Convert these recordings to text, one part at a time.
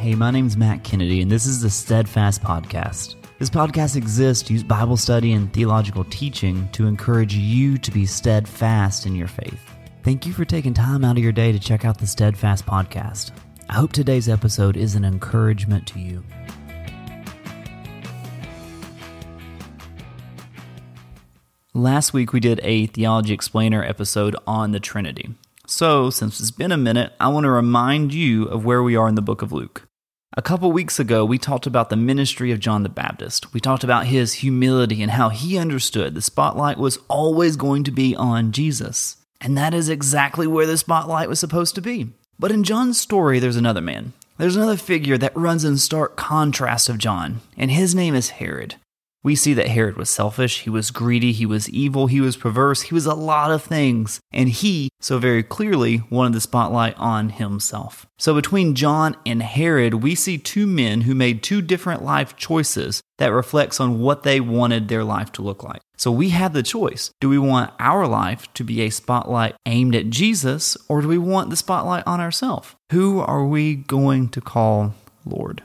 Hey, my name's Matt Kennedy, and this is the Steadfast Podcast. This podcast exists to use Bible study and theological teaching to encourage you to be steadfast in your faith. Thank you for taking time out of your day to check out the Steadfast Podcast. I hope today's episode is an encouragement to you. Last week we did a Theology Explainer episode on the Trinity. So, since it's been a minute, I want to remind you of where we are in the book of Luke. A couple weeks ago, we talked about the ministry of John the Baptist. We talked about his humility and how he understood the spotlight was always going to be on Jesus. And that is exactly where the spotlight was supposed to be. But in John's story, there's another man. There's another figure that runs in stark contrast of John, and his name is Herod. We see that Herod was selfish, he was greedy, he was evil, he was perverse, he was a lot of things, and he, so very clearly, wanted the spotlight on himself. So between John and Herod, we see two men who made two different life choices that reflects on what they wanted their life to look like. So we have the choice. Do we want our life to be a spotlight aimed at Jesus, or do we want the spotlight on ourselves? Who are we going to call Lord?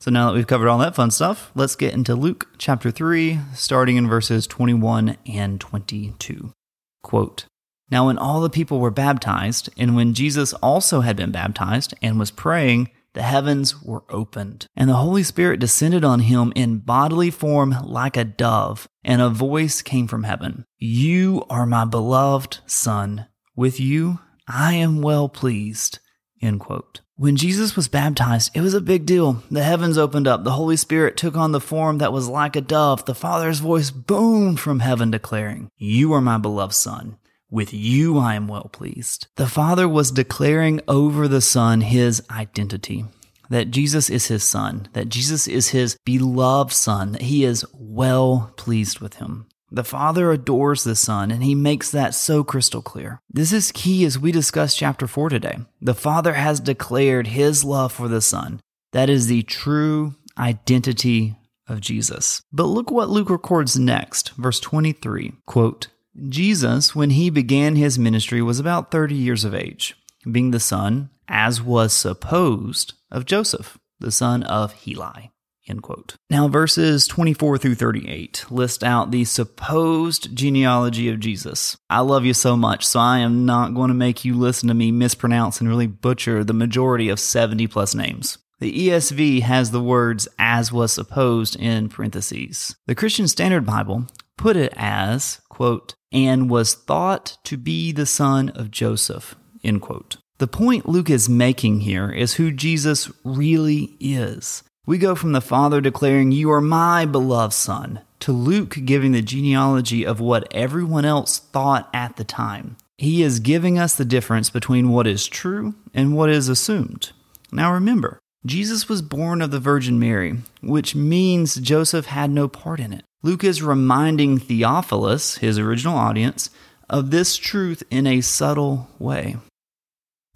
So now that we've covered all that fun stuff, let's get into Luke chapter 3, starting in verses 21 and 22. Quote Now, when all the people were baptized, and when Jesus also had been baptized and was praying, the heavens were opened, and the Holy Spirit descended on him in bodily form like a dove, and a voice came from heaven You are my beloved Son. With you I am well pleased. End quote. When Jesus was baptized, it was a big deal. The heavens opened up. The Holy Spirit took on the form that was like a dove. The Father's voice boomed from heaven declaring, You are my beloved Son. With you I am well pleased. The Father was declaring over the Son his identity. That Jesus is his Son, that Jesus is his beloved Son, that he is well pleased with him. The Father adores the Son, and He makes that so crystal clear. This is key as we discuss chapter 4 today. The Father has declared His love for the Son. That is the true identity of Jesus. But look what Luke records next, verse 23. Quote, Jesus, when he began his ministry, was about 30 years of age, being the son, as was supposed, of Joseph, the son of Heli. End quote. Now, verses 24 through 38 list out the supposed genealogy of Jesus. I love you so much, so I am not going to make you listen to me mispronounce and really butcher the majority of 70 plus names. The ESV has the words as was supposed in parentheses. The Christian Standard Bible put it as, quote, and was thought to be the son of Joseph, end quote. The point Luke is making here is who Jesus really is. We go from the Father declaring, You are my beloved Son, to Luke giving the genealogy of what everyone else thought at the time. He is giving us the difference between what is true and what is assumed. Now remember, Jesus was born of the Virgin Mary, which means Joseph had no part in it. Luke is reminding Theophilus, his original audience, of this truth in a subtle way.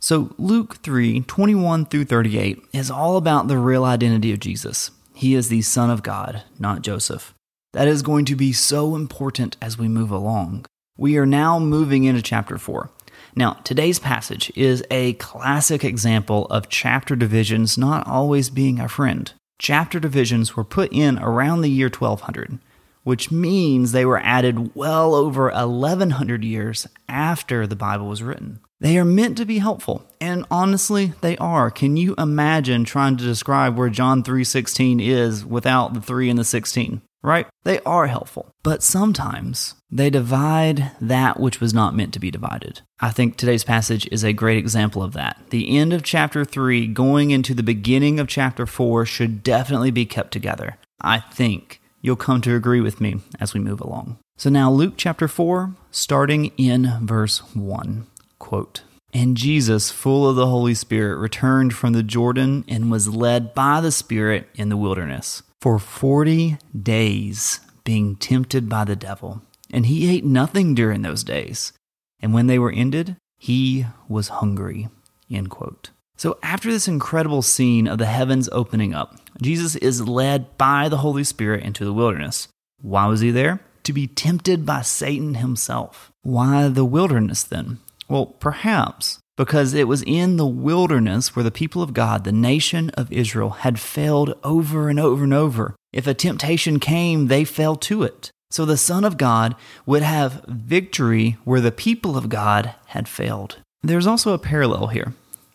So, Luke 3 21 through 38 is all about the real identity of Jesus. He is the Son of God, not Joseph. That is going to be so important as we move along. We are now moving into chapter 4. Now, today's passage is a classic example of chapter divisions not always being our friend. Chapter divisions were put in around the year 1200, which means they were added well over 1100 years after the Bible was written. They are meant to be helpful, and honestly, they are. Can you imagine trying to describe where John 3:16 is without the 3 and the 16? Right? They are helpful, but sometimes they divide that which was not meant to be divided. I think today's passage is a great example of that. The end of chapter 3 going into the beginning of chapter 4 should definitely be kept together. I think you'll come to agree with me as we move along. So now Luke chapter 4 starting in verse 1. Quote, and Jesus, full of the Holy Spirit, returned from the Jordan and was led by the Spirit in the wilderness for 40 days, being tempted by the devil. And he ate nothing during those days. And when they were ended, he was hungry. End quote. So, after this incredible scene of the heavens opening up, Jesus is led by the Holy Spirit into the wilderness. Why was he there? To be tempted by Satan himself. Why the wilderness then? Well, perhaps because it was in the wilderness where the people of God, the nation of Israel, had failed over and over and over. If a temptation came, they fell to it. So the Son of God would have victory where the people of God had failed. There's also a parallel here.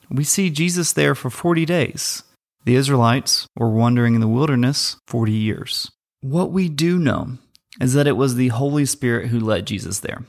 We see Jesus there for 40 days. The Israelites were wandering in the wilderness 40 years. What we do know is that it was the Holy Spirit who led Jesus there.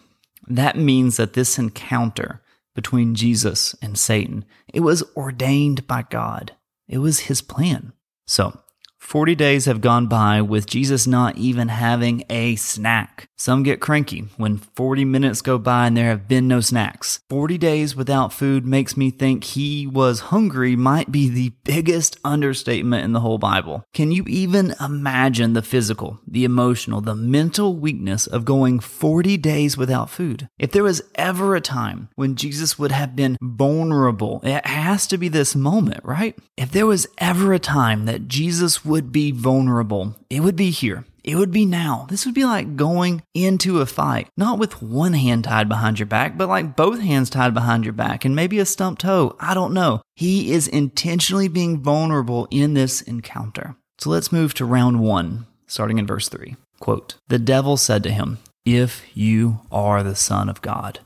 That means that this encounter between Jesus and Satan, it was ordained by God. It was his plan. So, 40 days have gone by with Jesus not even having a snack. Some get cranky when 40 minutes go by and there have been no snacks. 40 days without food makes me think he was hungry might be the biggest understatement in the whole Bible. Can you even imagine the physical, the emotional, the mental weakness of going 40 days without food? If there was ever a time when Jesus would have been vulnerable, it has to be this moment, right? If there was ever a time that Jesus would be vulnerable, it would be here. It would be now. This would be like going into a fight, not with one hand tied behind your back, but like both hands tied behind your back and maybe a stumped toe. I don't know. He is intentionally being vulnerable in this encounter. So let's move to round one, starting in verse three. Quote The devil said to him, If you are the Son of God,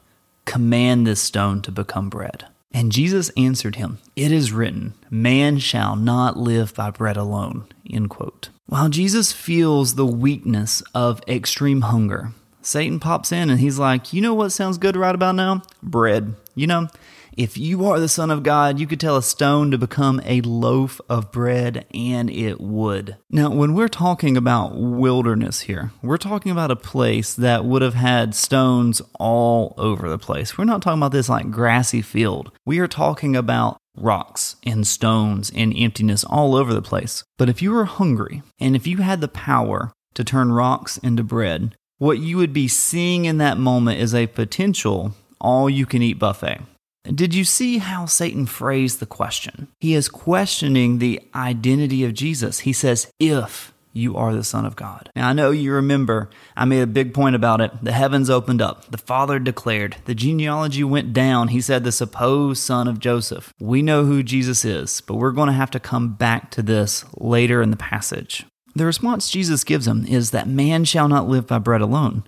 command this stone to become bread. And Jesus answered him, It is written, Man shall not live by bread alone. End quote. While Jesus feels the weakness of extreme hunger, Satan pops in and he's like, You know what sounds good right about now? Bread. You know, if you are the Son of God, you could tell a stone to become a loaf of bread, and it would. Now, when we're talking about wilderness here, we're talking about a place that would have had stones all over the place. We're not talking about this like grassy field. We are talking about rocks and stones and emptiness all over the place. But if you were hungry and if you had the power to turn rocks into bread, what you would be seeing in that moment is a potential all you can eat buffet. Did you see how Satan phrased the question? He is questioning the identity of Jesus. He says, If you are the Son of God. Now, I know you remember, I made a big point about it. The heavens opened up. The Father declared. The genealogy went down. He said, the supposed son of Joseph. We know who Jesus is, but we're going to have to come back to this later in the passage. The response Jesus gives him is that man shall not live by bread alone.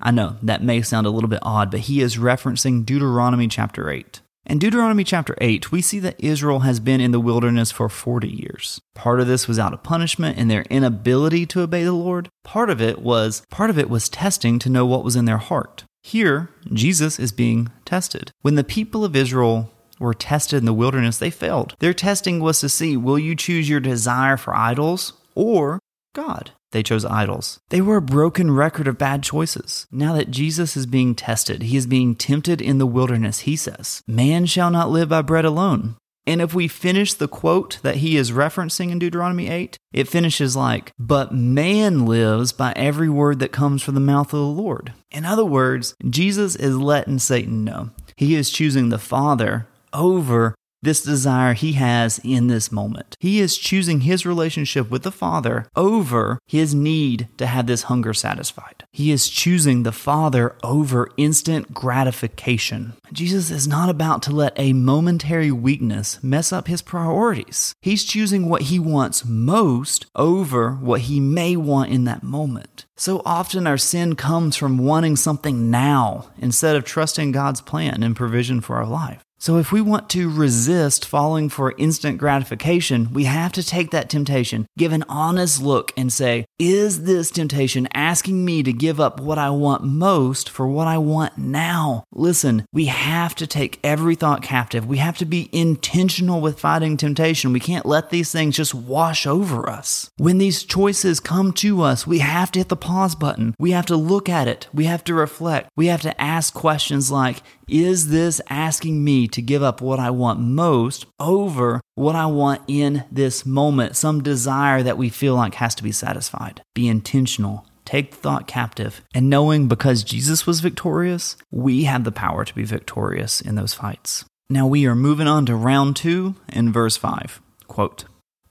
I know that may sound a little bit odd, but he is referencing Deuteronomy chapter 8. In Deuteronomy chapter 8, we see that Israel has been in the wilderness for 40 years. Part of this was out of punishment and their inability to obey the Lord. Part of it was part of it was testing to know what was in their heart. Here, Jesus is being tested. When the people of Israel were tested in the wilderness, they failed. Their testing was to see will you choose your desire for idols or God? They chose idols. They were a broken record of bad choices. Now that Jesus is being tested, he is being tempted in the wilderness, he says, Man shall not live by bread alone. And if we finish the quote that he is referencing in Deuteronomy 8, it finishes like, But man lives by every word that comes from the mouth of the Lord. In other words, Jesus is letting Satan know he is choosing the Father over this desire he has in this moment. He is choosing his relationship with the Father over his need to have this hunger satisfied. He is choosing the Father over instant gratification. Jesus is not about to let a momentary weakness mess up his priorities. He's choosing what he wants most over what he may want in that moment. So often our sin comes from wanting something now instead of trusting God's plan and provision for our life. So, if we want to resist falling for instant gratification, we have to take that temptation, give an honest look, and say, Is this temptation asking me to give up what I want most for what I want now? Listen, we have to take every thought captive. We have to be intentional with fighting temptation. We can't let these things just wash over us. When these choices come to us, we have to hit the pause button. We have to look at it. We have to reflect. We have to ask questions like, is this asking me to give up what I want most over what I want in this moment? Some desire that we feel like has to be satisfied. Be intentional. Take the thought captive. And knowing because Jesus was victorious, we have the power to be victorious in those fights. Now we are moving on to round two in verse 5. Quote,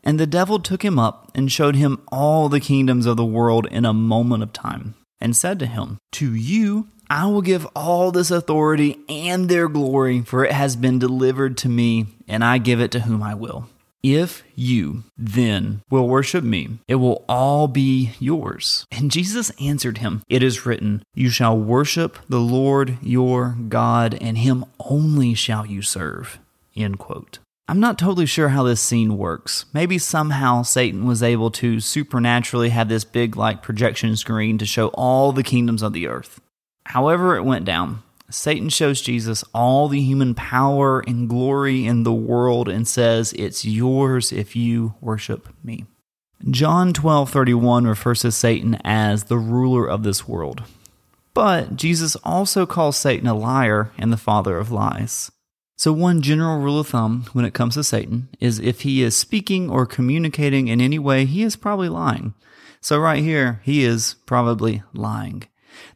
and the devil took him up and showed him all the kingdoms of the world in a moment of time, and said to him, To you I will give all this authority and their glory, for it has been delivered to me, and I give it to whom I will. If you then will worship me, it will all be yours. And Jesus answered him, It is written, You shall worship the Lord your God, and him only shall you serve. End quote. I'm not totally sure how this scene works. Maybe somehow Satan was able to supernaturally have this big, like, projection screen to show all the kingdoms of the earth. However, it went down. Satan shows Jesus all the human power and glory in the world and says, It's yours if you worship me. John 12:31 refers to Satan as the ruler of this world. But Jesus also calls Satan a liar and the father of lies. So one general rule of thumb when it comes to Satan is if he is speaking or communicating in any way, he is probably lying. So right here, he is probably lying.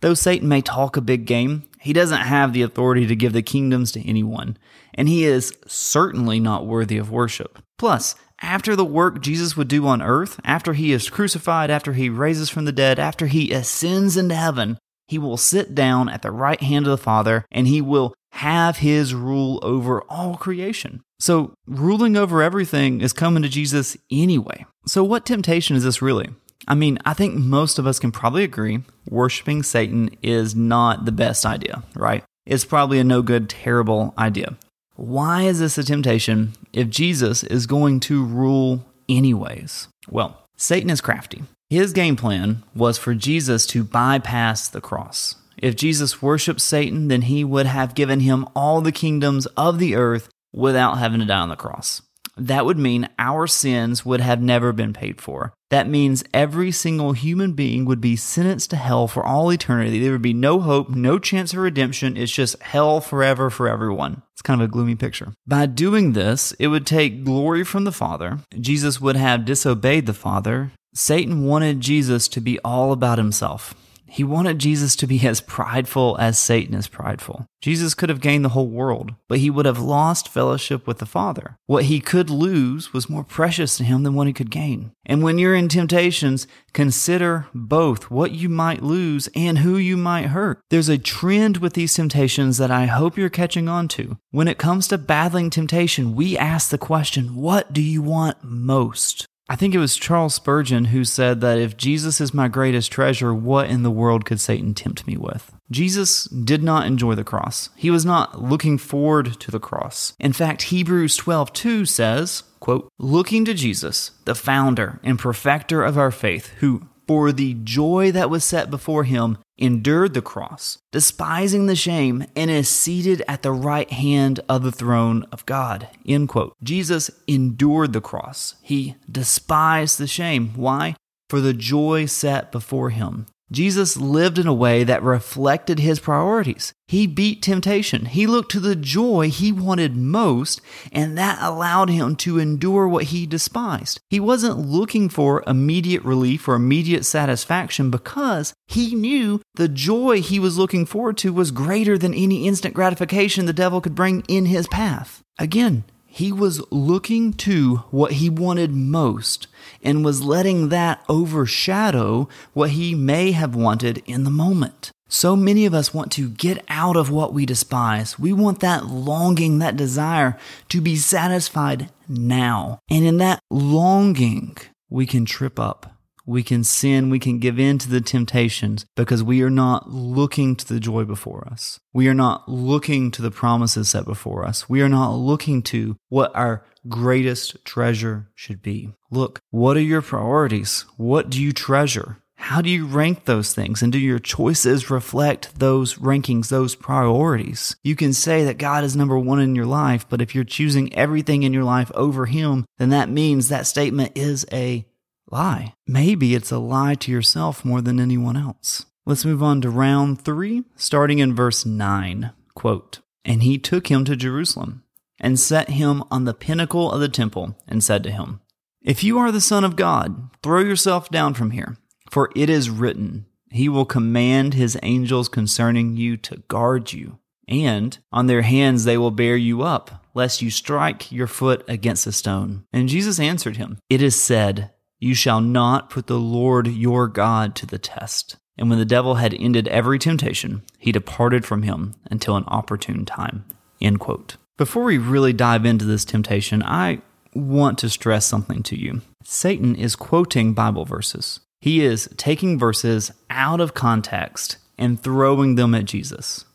Though Satan may talk a big game, he doesn't have the authority to give the kingdoms to anyone, and he is certainly not worthy of worship. Plus, after the work Jesus would do on earth, after he is crucified, after he raises from the dead, after he ascends into heaven, he will sit down at the right hand of the Father and he will have his rule over all creation. So, ruling over everything is coming to Jesus anyway. So, what temptation is this really? I mean, I think most of us can probably agree worshiping Satan is not the best idea, right? It's probably a no good, terrible idea. Why is this a temptation if Jesus is going to rule anyways? Well, Satan is crafty. His game plan was for Jesus to bypass the cross. If Jesus worshiped Satan, then he would have given him all the kingdoms of the earth without having to die on the cross that would mean our sins would have never been paid for. That means every single human being would be sentenced to hell for all eternity. There would be no hope, no chance of redemption. It's just hell forever for everyone. It's kind of a gloomy picture. By doing this, it would take glory from the Father. Jesus would have disobeyed the Father. Satan wanted Jesus to be all about himself. He wanted Jesus to be as prideful as Satan is prideful. Jesus could have gained the whole world, but he would have lost fellowship with the Father. What he could lose was more precious to him than what he could gain. And when you're in temptations, consider both what you might lose and who you might hurt. There's a trend with these temptations that I hope you're catching on to. When it comes to battling temptation, we ask the question, what do you want most? I think it was Charles Spurgeon who said that if Jesus is my greatest treasure, what in the world could Satan tempt me with? Jesus did not enjoy the cross. He was not looking forward to the cross. In fact, Hebrews 12:2 says, quote, "Looking to Jesus, the founder and perfecter of our faith, who for the joy that was set before him, endured the cross, despising the shame, and is seated at the right hand of the throne of God. End quote. Jesus endured the cross. He despised the shame. Why? For the joy set before him. Jesus lived in a way that reflected his priorities. He beat temptation. He looked to the joy he wanted most, and that allowed him to endure what he despised. He wasn't looking for immediate relief or immediate satisfaction because he knew the joy he was looking forward to was greater than any instant gratification the devil could bring in his path. Again, he was looking to what he wanted most and was letting that overshadow what he may have wanted in the moment. So many of us want to get out of what we despise. We want that longing, that desire to be satisfied now. And in that longing, we can trip up we can sin, we can give in to the temptations because we are not looking to the joy before us. We are not looking to the promises set before us. We are not looking to what our greatest treasure should be. Look, what are your priorities? What do you treasure? How do you rank those things? And do your choices reflect those rankings, those priorities? You can say that God is number one in your life, but if you're choosing everything in your life over Him, then that means that statement is a lie. Maybe it's a lie to yourself more than anyone else. Let's move on to round three, starting in verse 9. Quote, And he took him to Jerusalem and set him on the pinnacle of the temple and said to him, If you are the Son of God, throw yourself down from here, for it is written, He will command His angels concerning you to guard you, and on their hands they will bear you up, lest you strike your foot against a stone. And Jesus answered him, It is said, you shall not put the Lord your God to the test. And when the devil had ended every temptation, he departed from him until an opportune time. End quote. Before we really dive into this temptation, I want to stress something to you. Satan is quoting Bible verses. He is taking verses out of context and throwing them at Jesus.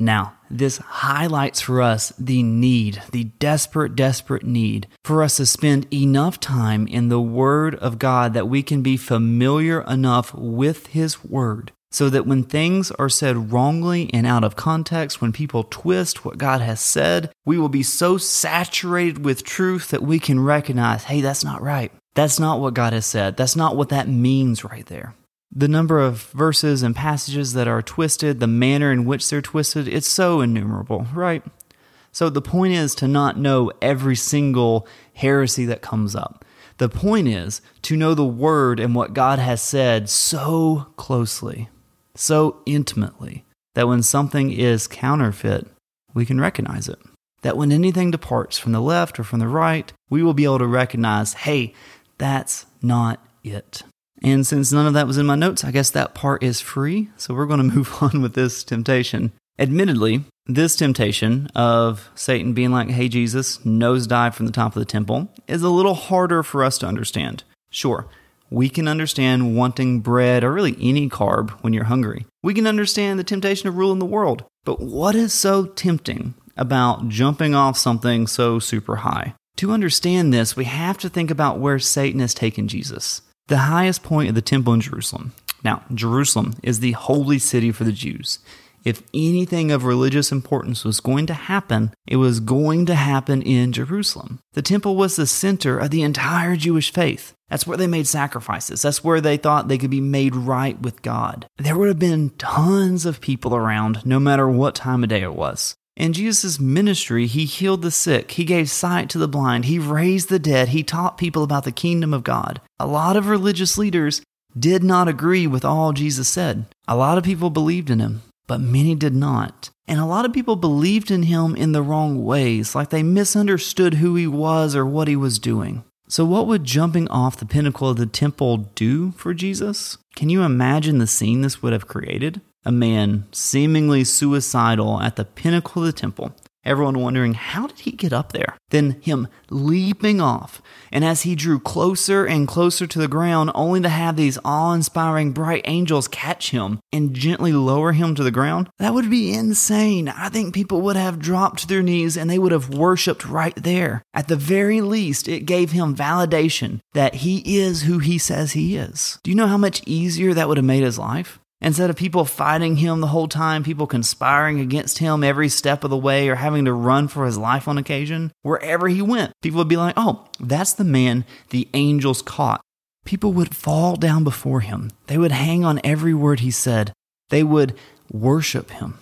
Now, this highlights for us the need, the desperate, desperate need for us to spend enough time in the Word of God that we can be familiar enough with His Word so that when things are said wrongly and out of context, when people twist what God has said, we will be so saturated with truth that we can recognize, hey, that's not right. That's not what God has said. That's not what that means right there. The number of verses and passages that are twisted, the manner in which they're twisted, it's so innumerable, right? So the point is to not know every single heresy that comes up. The point is to know the word and what God has said so closely so intimately that when something is counterfeit, we can recognize it. That when anything departs from the left or from the right, we will be able to recognize, hey, that's not it. And since none of that was in my notes, I guess that part is free. So we're going to move on with this temptation. Admittedly, this temptation of Satan being like, hey, Jesus, nosedive from the top of the temple is a little harder for us to understand. Sure, we can understand wanting bread or really any carb when you're hungry. We can understand the temptation of ruling the world. But what is so tempting about jumping off something so super high? To understand this, we have to think about where Satan has taken Jesus. The highest point of the temple in Jerusalem. Now, Jerusalem is the holy city for the Jews. If anything of religious importance was going to happen, it was going to happen in Jerusalem. The temple was the center of the entire Jewish faith. That's where they made sacrifices. That's where they thought they could be made right with God. There would have been tons of people around, no matter what time of day it was. In Jesus' ministry, he healed the sick, he gave sight to the blind, he raised the dead, he taught people about the kingdom of God. A lot of religious leaders did not agree with all Jesus said. A lot of people believed in him but many did not. And a lot of people believed in him in the wrong ways, like they misunderstood who he was or what he was doing. So, what would jumping off the pinnacle of the temple do for Jesus? Can you imagine the scene this would have created? A man seemingly suicidal at the pinnacle of the temple, Everyone wondering, how did he get up there? Then him leaping off. And as he drew closer and closer to the ground, only to have these awe inspiring bright angels catch him and gently lower him to the ground, that would be insane. I think people would have dropped to their knees and they would have worshiped right there. At the very least, it gave him validation that he is who he says he is. Do you know how much easier that would have made his life? Instead of people fighting him the whole time, people conspiring against him every step of the way or having to run for his life on occasion, wherever he went, people would be like, oh, that's the man the angels caught. People would fall down before him. They would hang on every word he said. They would worship him.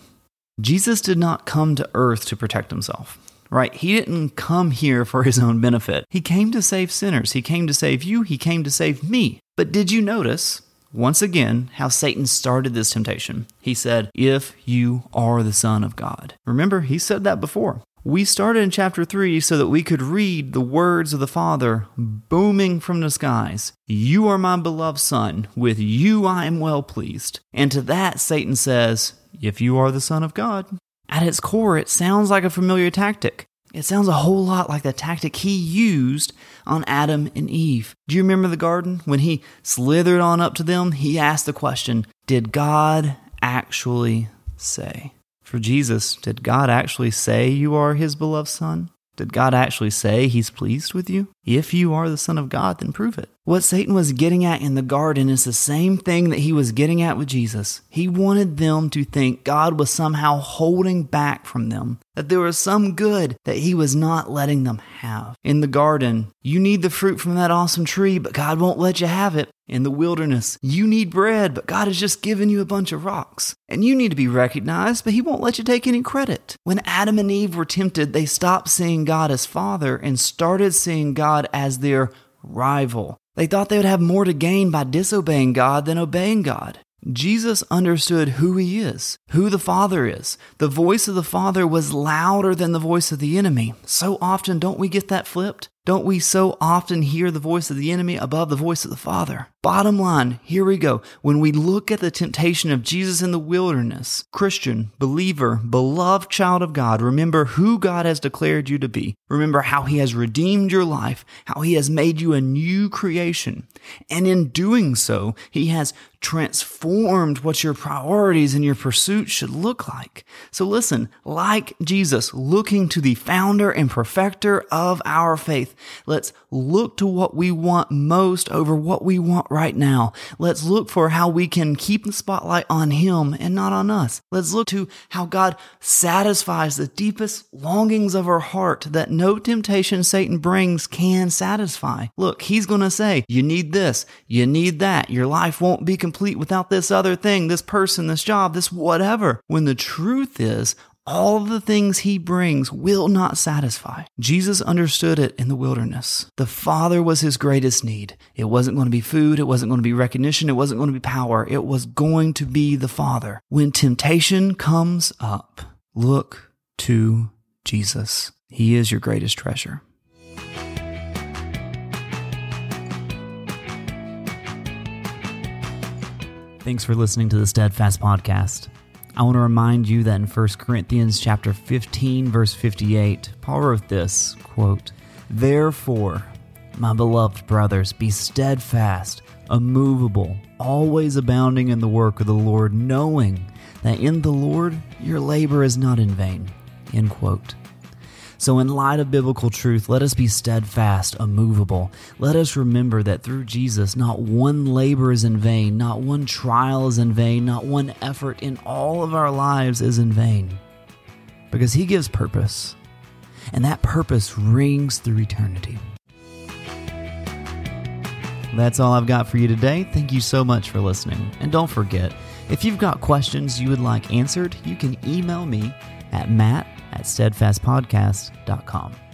Jesus did not come to earth to protect himself, right? He didn't come here for his own benefit. He came to save sinners. He came to save you. He came to save me. But did you notice once again how Satan started this temptation. He said, If you are the Son of God. Remember, he said that before. We started in chapter 3 so that we could read the words of the Father booming from the skies You are my beloved Son, with you I am well pleased. And to that, Satan says, If you are the Son of God. At its core, it sounds like a familiar tactic. It sounds a whole lot like the tactic he used on Adam and Eve. Do you remember the garden? When he slithered on up to them, he asked the question Did God actually say? For Jesus, did God actually say you are his beloved son? Did God actually say he's pleased with you? If you are the Son of God, then prove it. What Satan was getting at in the garden is the same thing that he was getting at with Jesus. He wanted them to think God was somehow holding back from them, that there was some good that he was not letting them have. In the garden, you need the fruit from that awesome tree, but God won't let you have it. In the wilderness, you need bread, but God has just given you a bunch of rocks. And you need to be recognized, but He won't let you take any credit. When Adam and Eve were tempted, they stopped seeing God as Father and started seeing God as their rival. They thought they would have more to gain by disobeying God than obeying God. Jesus understood who he is, who the Father is. The voice of the Father was louder than the voice of the enemy. So often, don't we get that flipped? Don't we so often hear the voice of the enemy above the voice of the Father? Bottom line, here we go. When we look at the temptation of Jesus in the wilderness, Christian, believer, beloved child of God, remember who God has declared you to be. Remember how he has redeemed your life, how he has made you a new creation. And in doing so, he has transformed what your priorities and your pursuit should look like. So listen, like Jesus, looking to the founder and perfecter of our faith, let's look to what we want most over what we want right now. Let's look for how we can keep the spotlight on him and not on us. Let's look to how God satisfies the deepest longings of our heart that no temptation Satan brings can satisfy. Look, he's going to say, you need this, you need that. Your life won't be complete without this other thing, this person, this job, this whatever. When the truth is, all the things he brings will not satisfy. Jesus understood it in the wilderness. The Father was his greatest need. It wasn't going to be food, it wasn't going to be recognition, it wasn't going to be power, it was going to be the Father. When temptation comes up, look to Jesus. He is your greatest treasure. Thanks for listening to the Steadfast Podcast. I want to remind you that in 1 Corinthians chapter 15 verse 58, Paul wrote this, quote, "Therefore, my beloved brothers, be steadfast, immovable, always abounding in the work of the Lord, knowing that in the Lord your labor is not in vain." End quote. So, in light of biblical truth, let us be steadfast, immovable. Let us remember that through Jesus, not one labor is in vain, not one trial is in vain, not one effort in all of our lives is in vain. Because He gives purpose, and that purpose rings through eternity. That's all I've got for you today. Thank you so much for listening. And don't forget, if you've got questions you would like answered, you can email me at matt at steadfastpodcast.com.